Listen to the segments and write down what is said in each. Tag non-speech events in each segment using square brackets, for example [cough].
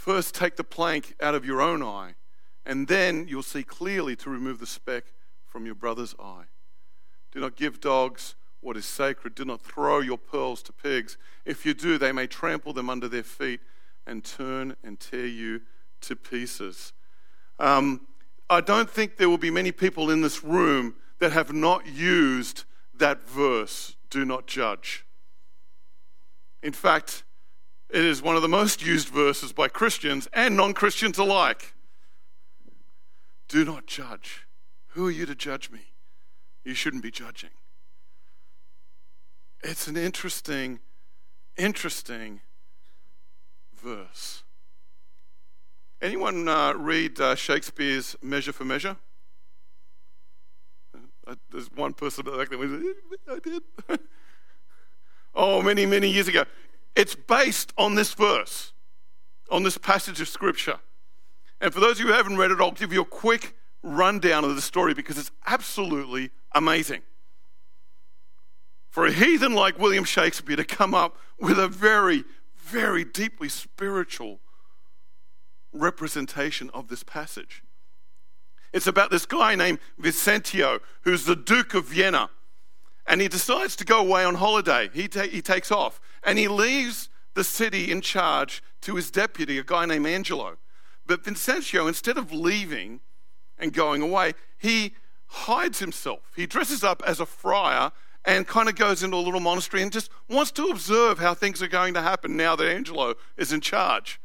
First take the plank out of your own eye, and then you'll see clearly to remove the speck from your brother's eye. Do not give dogs what is sacred. Do not throw your pearls to pigs. If you do, they may trample them under their feet and turn and tear you to pieces. Um, I don't think there will be many people in this room that have not used that verse, do not judge. In fact, it is one of the most used verses by Christians and non Christians alike. Do not judge. Who are you to judge me? You shouldn't be judging. It's an interesting, interesting verse. Anyone uh, read uh, Shakespeare's Measure for Measure? Uh, there's one person that I did. [laughs] oh, many, many years ago. It's based on this verse, on this passage of Scripture. And for those of you who haven't read it, I'll give you a quick rundown of the story because it's absolutely amazing. For a heathen like William Shakespeare to come up with a very, very deeply spiritual representation of this passage. It's about this guy named Vincentio, who's the Duke of Vienna. And he decides to go away on holiday. He, ta- he takes off and he leaves the city in charge to his deputy, a guy named Angelo. But Vincentio, instead of leaving and going away, he hides himself. He dresses up as a friar and kind of goes into a little monastery and just wants to observe how things are going to happen now that Angelo is in charge.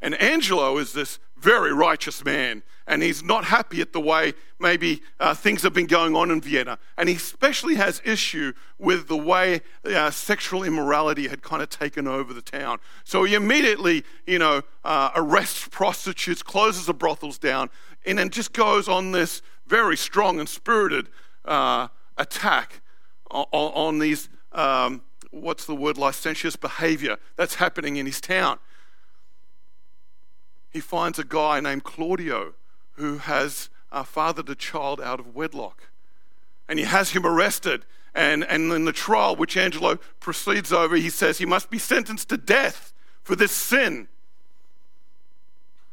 And Angelo is this very righteous man, and he's not happy at the way maybe uh, things have been going on in Vienna. And he especially has issue with the way uh, sexual immorality had kind of taken over the town. So he immediately, you know, uh, arrests prostitutes, closes the brothels down, and then just goes on this very strong and spirited uh, attack on, on these, um, what's the word, licentious behavior that's happening in his town he finds a guy named Claudio who has uh, fathered a child out of wedlock. And he has him arrested. And, and in the trial, which Angelo proceeds over, he says he must be sentenced to death for this sin.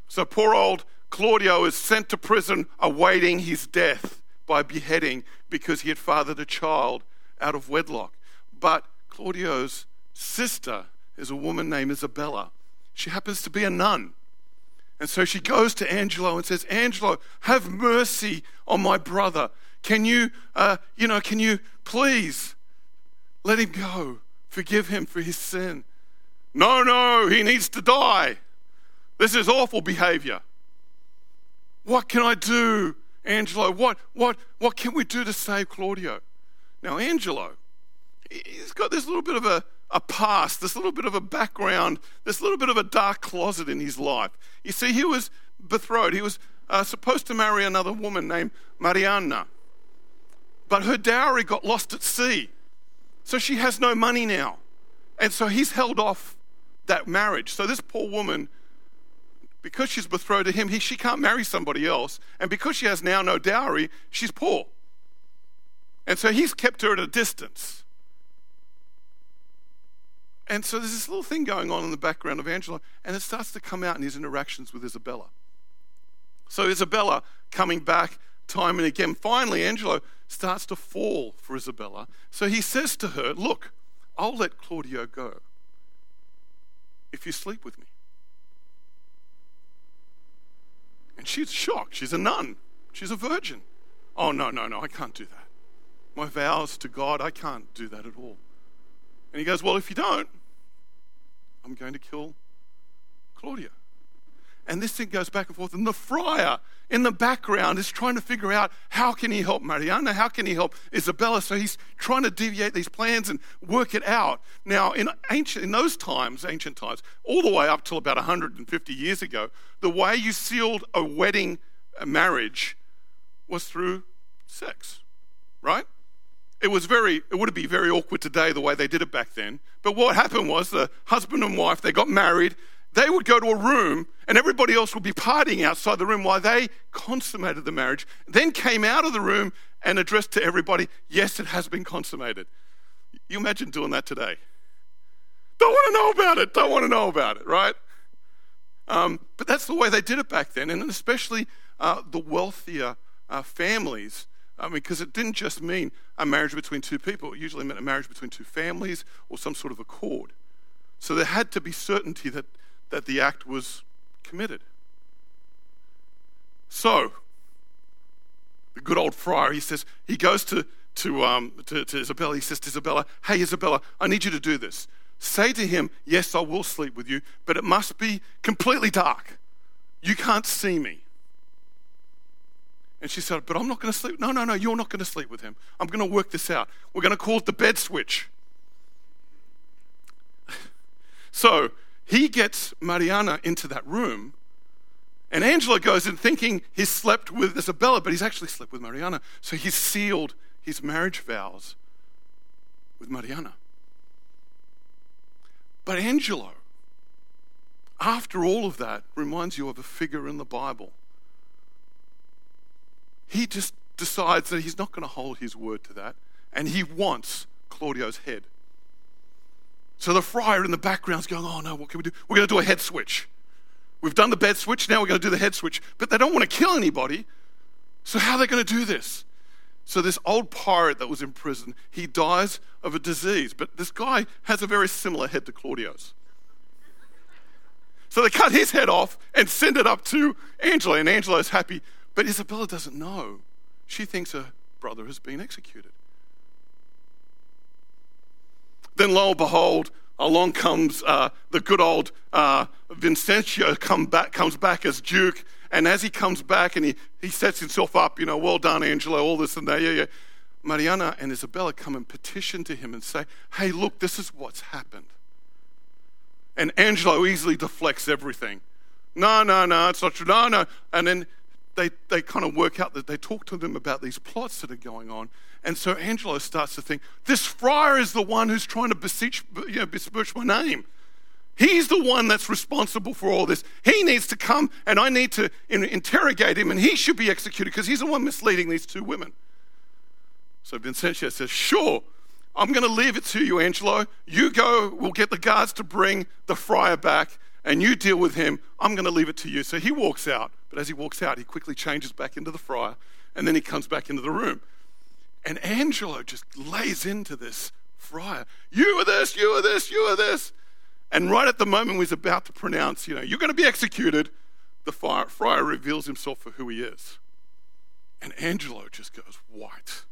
So poor old Claudio is sent to prison awaiting his death by beheading because he had fathered a child out of wedlock. But Claudio's sister is a woman named Isabella. She happens to be a nun. And so she goes to Angelo and says, Angelo, have mercy on my brother. Can you, uh, you know, can you please let him go? Forgive him for his sin. No, no, he needs to die. This is awful behavior. What can I do, Angelo? What, what, what can we do to save Claudio? Now, Angelo, he's got this little bit of a, a past, this little bit of a background, this little bit of a dark closet in his life. You see, he was betrothed. He was uh, supposed to marry another woman named Mariana. But her dowry got lost at sea. So she has no money now. And so he's held off that marriage. So this poor woman, because she's betrothed to him, he, she can't marry somebody else. And because she has now no dowry, she's poor. And so he's kept her at a distance. And so there's this little thing going on in the background of Angelo, and it starts to come out in his interactions with Isabella. So Isabella coming back time and again. Finally, Angelo starts to fall for Isabella. So he says to her, Look, I'll let Claudio go if you sleep with me. And she's shocked. She's a nun, she's a virgin. Oh, no, no, no, I can't do that. My vows to God, I can't do that at all. And he goes, Well, if you don't, I'm going to kill Claudia. And this thing goes back and forth. And the friar in the background is trying to figure out how can he help Mariana? How can he help Isabella? So he's trying to deviate these plans and work it out. Now, in ancient, in those times, ancient times, all the way up till about 150 years ago, the way you sealed a wedding a marriage was through sex, right? It was very, it would be very awkward today the way they did it back then. But what happened was the husband and wife, they got married, they would go to a room and everybody else would be partying outside the room while they consummated the marriage, then came out of the room and addressed to everybody, Yes, it has been consummated. You imagine doing that today. Don't want to know about it, don't want to know about it, right? Um, but that's the way they did it back then, and especially uh, the wealthier uh, families. I mean, because it didn't just mean a marriage between two people, it usually meant a marriage between two families or some sort of accord. So there had to be certainty that that the act was committed. So, the good old friar, he says, he goes to, to, um, to, to Isabella. He says to Isabella, Hey, Isabella, I need you to do this. Say to him, Yes, I will sleep with you, but it must be completely dark. You can't see me. And she said, But I'm not going to sleep. No, no, no, you're not going to sleep with him. I'm going to work this out. We're going to call it the bed switch. [laughs] so he gets Mariana into that room, and Angelo goes in thinking he's slept with Isabella, but he's actually slept with Mariana. So he's sealed his marriage vows with Mariana. But Angelo, after all of that, reminds you of a figure in the Bible. He just decides that he's not going to hold his word to that, and he wants Claudio's head. So the friar in the background is going, Oh no, what can we do? We're going to do a head switch. We've done the bed switch, now we're going to do the head switch. But they don't want to kill anybody. So how are they going to do this? So this old pirate that was in prison, he dies of a disease. But this guy has a very similar head to Claudio's. So they cut his head off and send it up to Angela, and Angela's happy. But Isabella doesn't know. She thinks her brother has been executed. Then lo and behold, along comes uh, the good old uh, Vincentio come back, comes back as Duke. And as he comes back and he, he sets himself up, you know, well done, Angelo, all this and that, yeah, yeah. Mariana and Isabella come and petition to him and say, hey, look, this is what's happened. And Angelo easily deflects everything. No, no, no, it's not true. No, no. And then they, they kind of work out that they talk to them about these plots that are going on. And so Angelo starts to think, this friar is the one who's trying to beseech, you know, besmirch my name. He's the one that's responsible for all this. He needs to come and I need to interrogate him and he should be executed because he's the one misleading these two women. So Vincentio says, Sure, I'm going to leave it to you, Angelo. You go, we'll get the guards to bring the friar back and you deal with him. I'm going to leave it to you. So he walks out. But as he walks out, he quickly changes back into the friar and then he comes back into the room. And Angelo just lays into this friar. You are this, you are this, you are this. And right at the moment he's about to pronounce, you know, you're going to be executed, the friar reveals himself for who he is. And Angelo just goes white.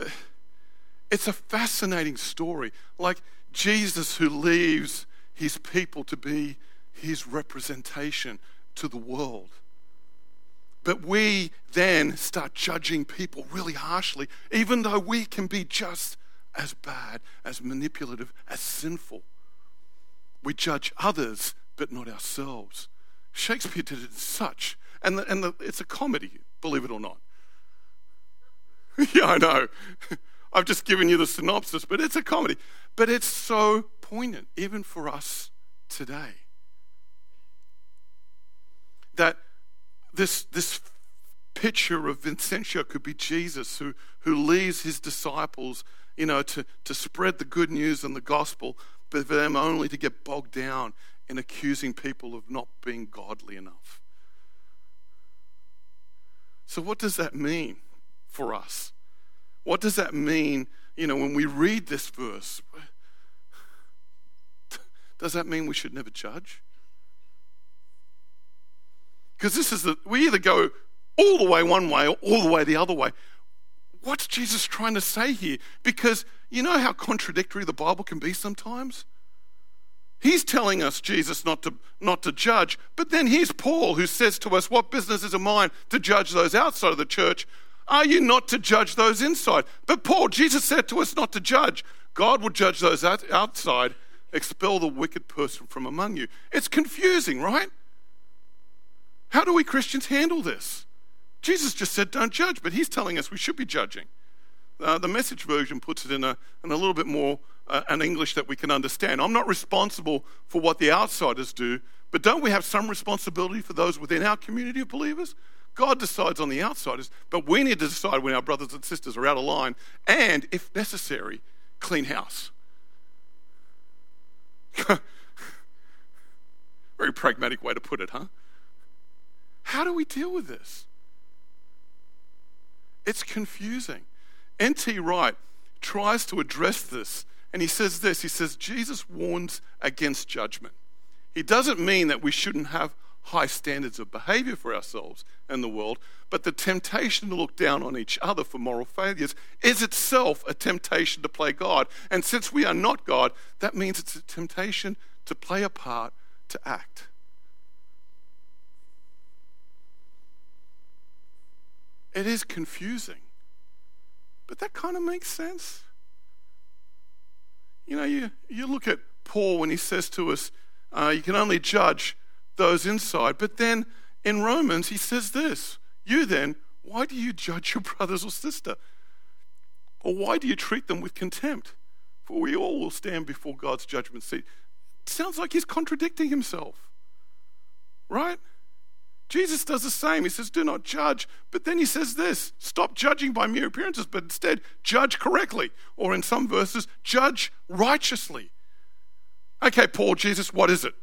[sighs] It's a fascinating story. Like Jesus who leaves his people to be his representation to the world. But we then start judging people really harshly, even though we can be just as bad, as manipulative, as sinful. We judge others, but not ourselves. Shakespeare did it such, and, the, and the, it's a comedy, believe it or not. [laughs] yeah, I know. [laughs] I've just given you the synopsis, but it's a comedy. But it's so poignant, even for us today. That this, this picture of Vincentio could be Jesus who, who leaves his disciples, you know, to, to spread the good news and the gospel, but for them only to get bogged down in accusing people of not being godly enough. So, what does that mean for us? What does that mean, you know, when we read this verse? Does that mean we should never judge? Because this is the, we either go all the way one way or all the way the other way. What's Jesus trying to say here? Because you know how contradictory the Bible can be sometimes? He's telling us, Jesus, not to, not to judge. But then here's Paul who says to us, What business is it mine to judge those outside of the church? Are you not to judge those inside? But Paul, Jesus said to us not to judge. God will judge those outside, expel the wicked person from among you. It's confusing, right? How do we Christians handle this? Jesus just said, Don't judge, but he's telling us we should be judging. Uh, the message version puts it in a, in a little bit more uh, an English that we can understand. I'm not responsible for what the outsiders do, but don't we have some responsibility for those within our community of believers? God decides on the outsiders, but we need to decide when our brothers and sisters are out of line and, if necessary, clean house. [laughs] Very pragmatic way to put it, huh? How do we deal with this? It's confusing. N.T. Wright tries to address this and he says this he says, Jesus warns against judgment. He doesn't mean that we shouldn't have high standards of behavior for ourselves and the world, but the temptation to look down on each other for moral failures is itself a temptation to play God. And since we are not God, that means it's a temptation to play a part, to act. It is confusing, but that kind of makes sense. You know, you, you look at Paul when he says to us, uh, you can only judge those inside. But then in Romans, he says this You then, why do you judge your brothers or sister? Or why do you treat them with contempt? For we all will stand before God's judgment seat. It sounds like he's contradicting himself, right? Jesus does the same. He says, Do not judge. But then he says this stop judging by mere appearances, but instead judge correctly. Or in some verses, judge righteously. Okay, Paul, Jesus, what is it?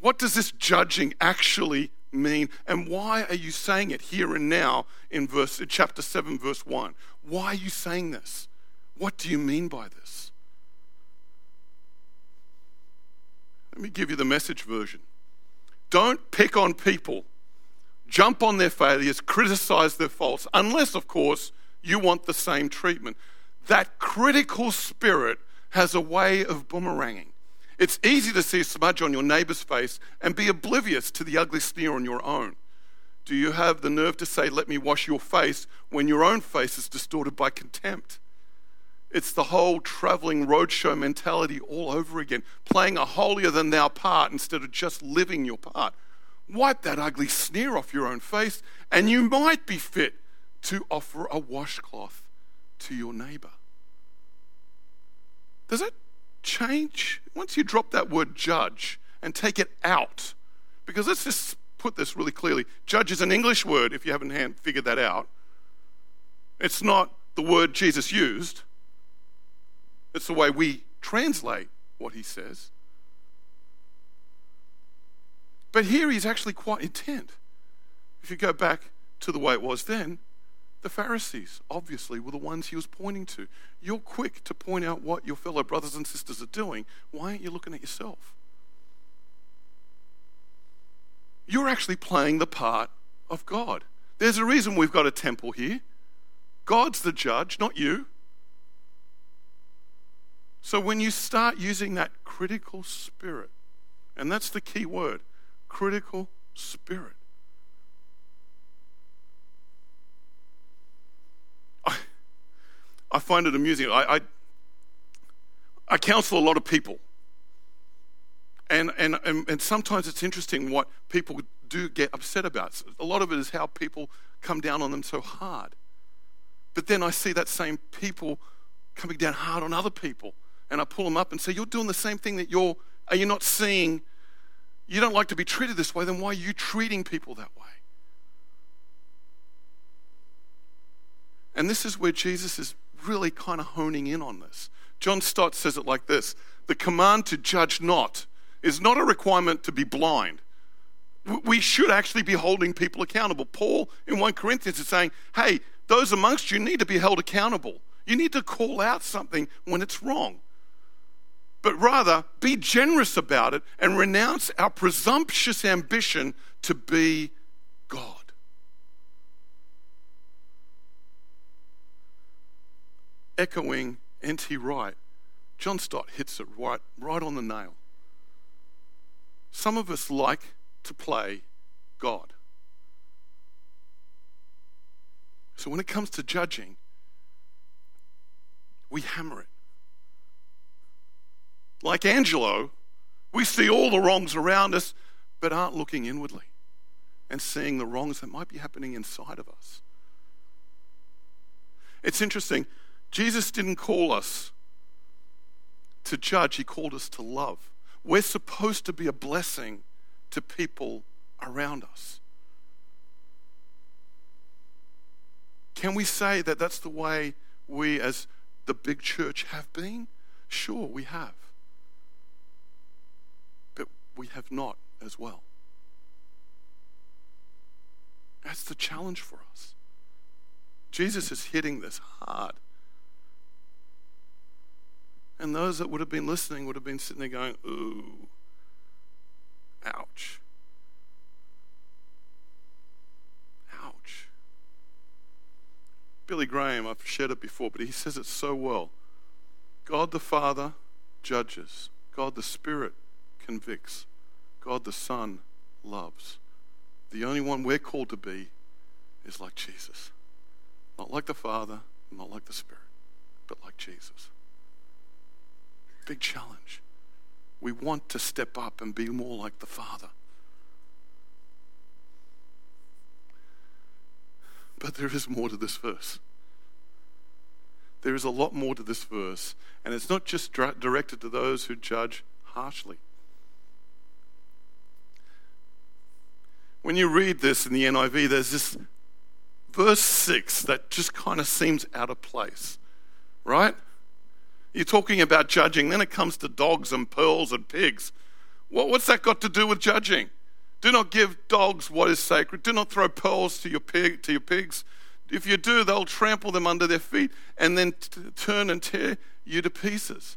What does this judging actually mean? And why are you saying it here and now in verse chapter 7, verse 1? Why are you saying this? What do you mean by this? Let me give you the message version. Don't pick on people, jump on their failures, criticize their faults, unless, of course, you want the same treatment. That critical spirit has a way of boomeranging. It's easy to see a smudge on your neighbor's face and be oblivious to the ugly sneer on your own. Do you have the nerve to say, Let me wash your face, when your own face is distorted by contempt? It's the whole traveling roadshow mentality all over again, playing a holier than thou part instead of just living your part. Wipe that ugly sneer off your own face, and you might be fit to offer a washcloth to your neighbor. Does it change once you drop that word judge and take it out? Because let's just put this really clearly judge is an English word if you haven't figured that out. It's not the word Jesus used. It's the way we translate what he says. But here he's actually quite intent. If you go back to the way it was then, the Pharisees obviously were the ones he was pointing to. You're quick to point out what your fellow brothers and sisters are doing. Why aren't you looking at yourself? You're actually playing the part of God. There's a reason we've got a temple here. God's the judge, not you. So when you start using that critical spirit, and that's the key word critical spirit. I find it amusing. I, I, I counsel a lot of people. And, and, and, and sometimes it's interesting what people do get upset about. A lot of it is how people come down on them so hard. But then I see that same people coming down hard on other people and I pull them up and say, You're doing the same thing that you're, are you not seeing? You don't like to be treated this way, then why are you treating people that way? And this is where Jesus is really kind of honing in on this. John Stott says it like this The command to judge not is not a requirement to be blind. We should actually be holding people accountable. Paul in 1 Corinthians is saying, Hey, those amongst you need to be held accountable. You need to call out something when it's wrong but rather be generous about it and renounce our presumptuous ambition to be God. Echoing N.T. Wright, John Stott hits it right, right on the nail. Some of us like to play God. So when it comes to judging, we hammer it. Like Angelo, we see all the wrongs around us, but aren't looking inwardly and seeing the wrongs that might be happening inside of us. It's interesting. Jesus didn't call us to judge, He called us to love. We're supposed to be a blessing to people around us. Can we say that that's the way we, as the big church, have been? Sure, we have. But we have not as well. That's the challenge for us. Jesus is hitting this hard. And those that would have been listening would have been sitting there going, ooh, ouch. Ouch. Billy Graham, I've shared it before, but he says it so well. God the Father judges, God the Spirit convicts, God the Son loves. The only one we're called to be is like Jesus. Not like the Father, not like the Spirit, but like Jesus. Big challenge. We want to step up and be more like the Father. But there is more to this verse. There is a lot more to this verse. And it's not just directed to those who judge harshly. When you read this in the NIV, there's this verse 6 that just kind of seems out of place, right? You're talking about judging, then it comes to dogs and pearls and pigs. what's that got to do with judging? Do not give dogs what is sacred. Do not throw pearls to your, pig, to your pigs. If you do, they'll trample them under their feet and then t- turn and tear you to pieces.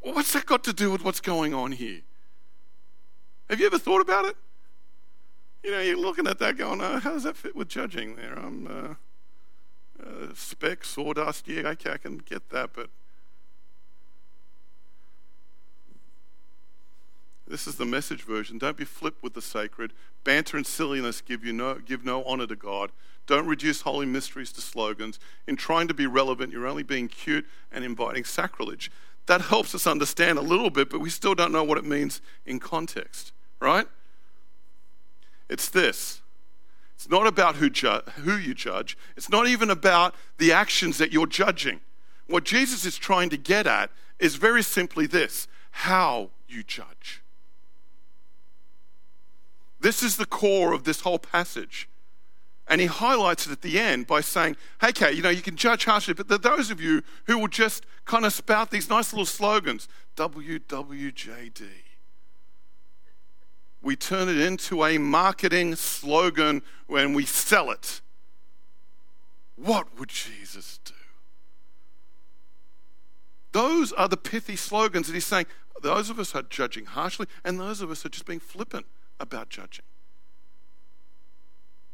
what's that got to do with what's going on here? Have you ever thought about it? You know, you're looking at that going, oh, how does that fit with judging there? I'm uh, uh, speck, sawdust, yeah, okay, I can get that, but This is the message version. Don't be flip with the sacred. Banter and silliness give you no give no honor to God. Don't reduce holy mysteries to slogans. In trying to be relevant, you're only being cute and inviting sacrilege. That helps us understand a little bit, but we still don't know what it means in context, right? It's this. It's not about who, ju- who you judge. It's not even about the actions that you're judging. What Jesus is trying to get at is very simply this how you judge. This is the core of this whole passage. And he highlights it at the end by saying, hey, okay, you know, you can judge harshly, but those of you who will just kind of spout these nice little slogans WWJD. We turn it into a marketing slogan when we sell it. What would Jesus do? Those are the pithy slogans that he's saying. Those of us are judging harshly, and those of us are just being flippant about judging.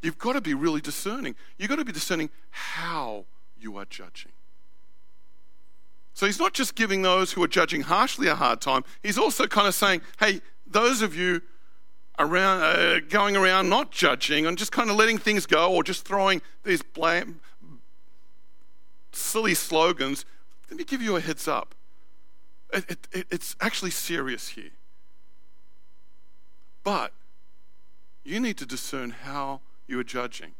You've got to be really discerning. You've got to be discerning how you are judging. So he's not just giving those who are judging harshly a hard time, he's also kind of saying, hey, those of you around, uh, going around not judging and just kind of letting things go or just throwing these blame, silly slogans, let me give you a heads up. It, it, it's actually serious here. But you need to discern how you are judging.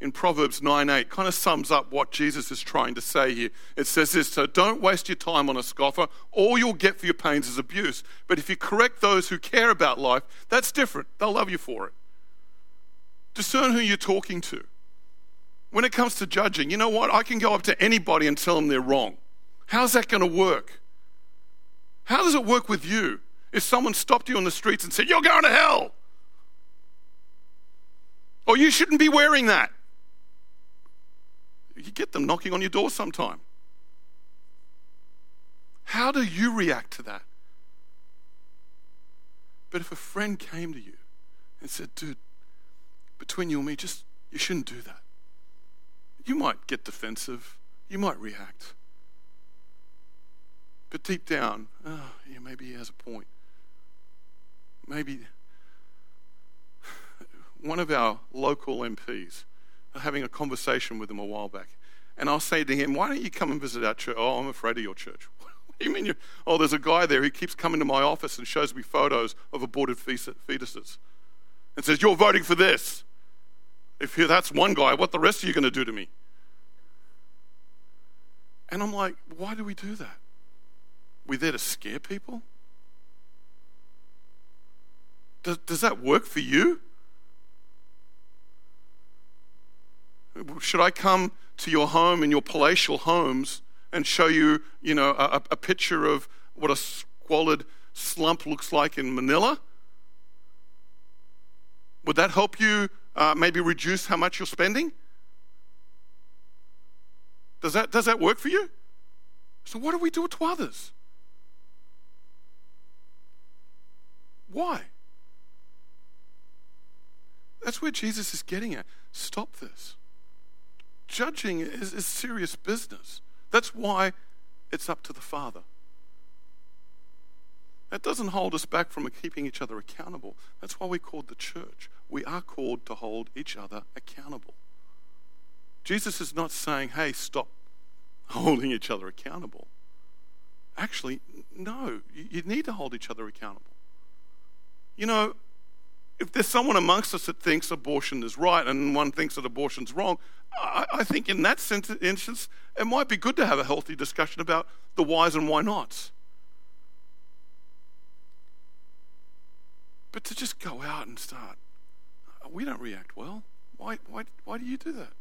In Proverbs 9 8, kind of sums up what Jesus is trying to say here. It says this So don't waste your time on a scoffer. All you'll get for your pains is abuse. But if you correct those who care about life, that's different. They'll love you for it. Discern who you're talking to. When it comes to judging, you know what? I can go up to anybody and tell them they're wrong. How's that going to work? How does it work with you? If someone stopped you on the streets and said, You're going to hell, or you shouldn't be wearing that, you get them knocking on your door sometime. How do you react to that? But if a friend came to you and said, Dude, between you and me, just you shouldn't do that. You might get defensive, you might react. But deep down, oh, yeah, maybe he has a point. Maybe one of our local MPs, having a conversation with him a while back, and I'll say to him, Why don't you come and visit our church? Oh, I'm afraid of your church. [laughs] what do you mean? You... Oh, there's a guy there who keeps coming to my office and shows me photos of aborted fetuses and says, You're voting for this. If that's one guy, what the rest are you going to do to me? And I'm like, Why do we do that? We there to scare people? Does, does that work for you? Should I come to your home in your palatial homes and show you, you know, a, a picture of what a squalid slump looks like in Manila? Would that help you uh, maybe reduce how much you're spending? Does that, does that work for you? So, what do we do to others? Why? That's where Jesus is getting at. Stop this. Judging is, is serious business. That's why it's up to the Father. That doesn't hold us back from keeping each other accountable. That's why we're called the church. We are called to hold each other accountable. Jesus is not saying, hey, stop holding each other accountable. Actually, no, you need to hold each other accountable. You know, if there's someone amongst us that thinks abortion is right and one thinks that abortion's wrong, I, I think in that sense, instance, it might be good to have a healthy discussion about the whys and why nots. But to just go out and start, uh, we don't react well. Why, why, why do you do that?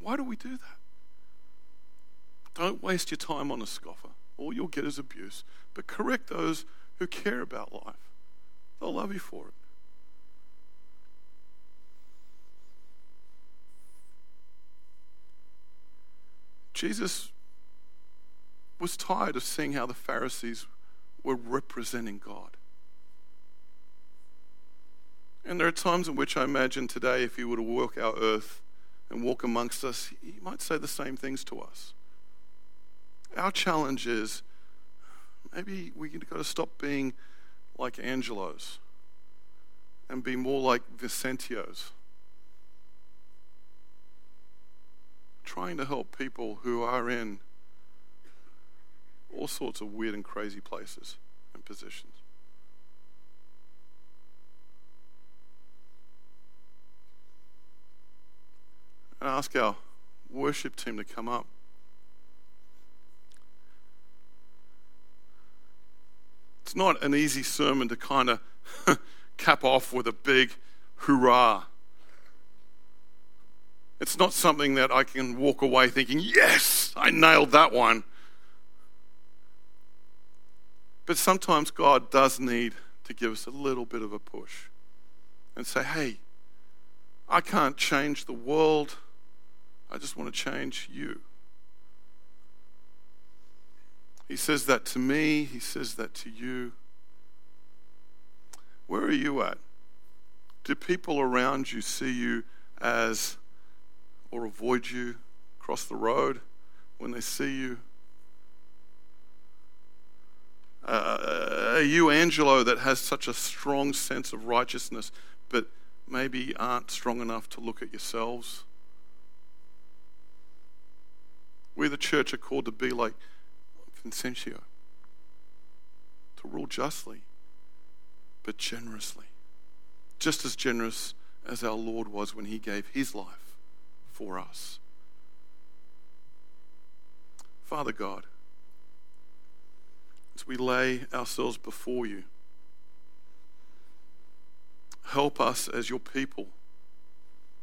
Why do we do that? Don't waste your time on a scoffer. All you'll get is abuse. But correct those who care about life. They'll love you for it. Jesus was tired of seeing how the Pharisees were representing God. And there are times in which I imagine today, if he were to walk our earth and walk amongst us, he might say the same things to us. Our challenge is maybe we've got to stop being like Angelos and be more like Vincentios. Trying to help people who are in all sorts of weird and crazy places and positions. And ask our worship team to come up. It's not an easy sermon to kind of [laughs] cap off with a big hurrah. It's not something that I can walk away thinking, yes, I nailed that one. But sometimes God does need to give us a little bit of a push and say, hey, I can't change the world. I just want to change you. He says that to me, he says that to you. Where are you at? Do people around you see you as, or avoid you, cross the road when they see you? Uh, are you Angelo that has such a strong sense of righteousness, but maybe aren't strong enough to look at yourselves? We, the church, are called to be like Vincentio, to rule justly but generously. Just as generous as our Lord was when he gave his life for us. Father God, as we lay ourselves before you, help us as your people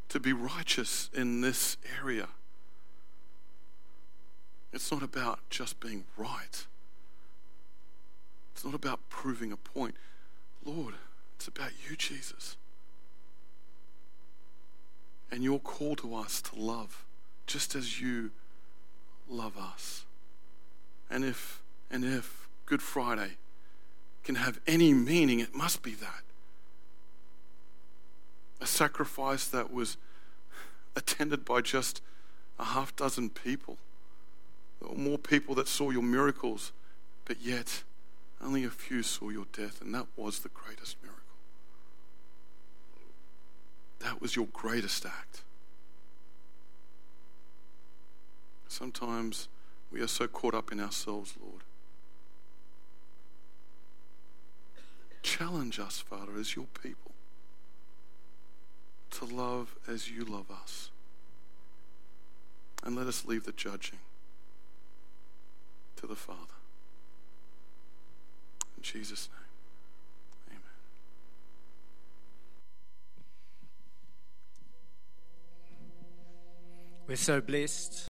to be righteous in this area. It's not about just being right. It's not about proving a point. Lord, it's about you, Jesus. And your call to us to love, just as you love us. And if and if Good Friday can have any meaning, it must be that. A sacrifice that was attended by just a half dozen people. There were more people that saw your miracles But yet, only a few saw your death, and that was the greatest miracle. That was your greatest act. Sometimes we are so caught up in ourselves, Lord. Challenge us, Father, as your people, to love as you love us. And let us leave the judging to the Father. In Jesus' name, We're so blessed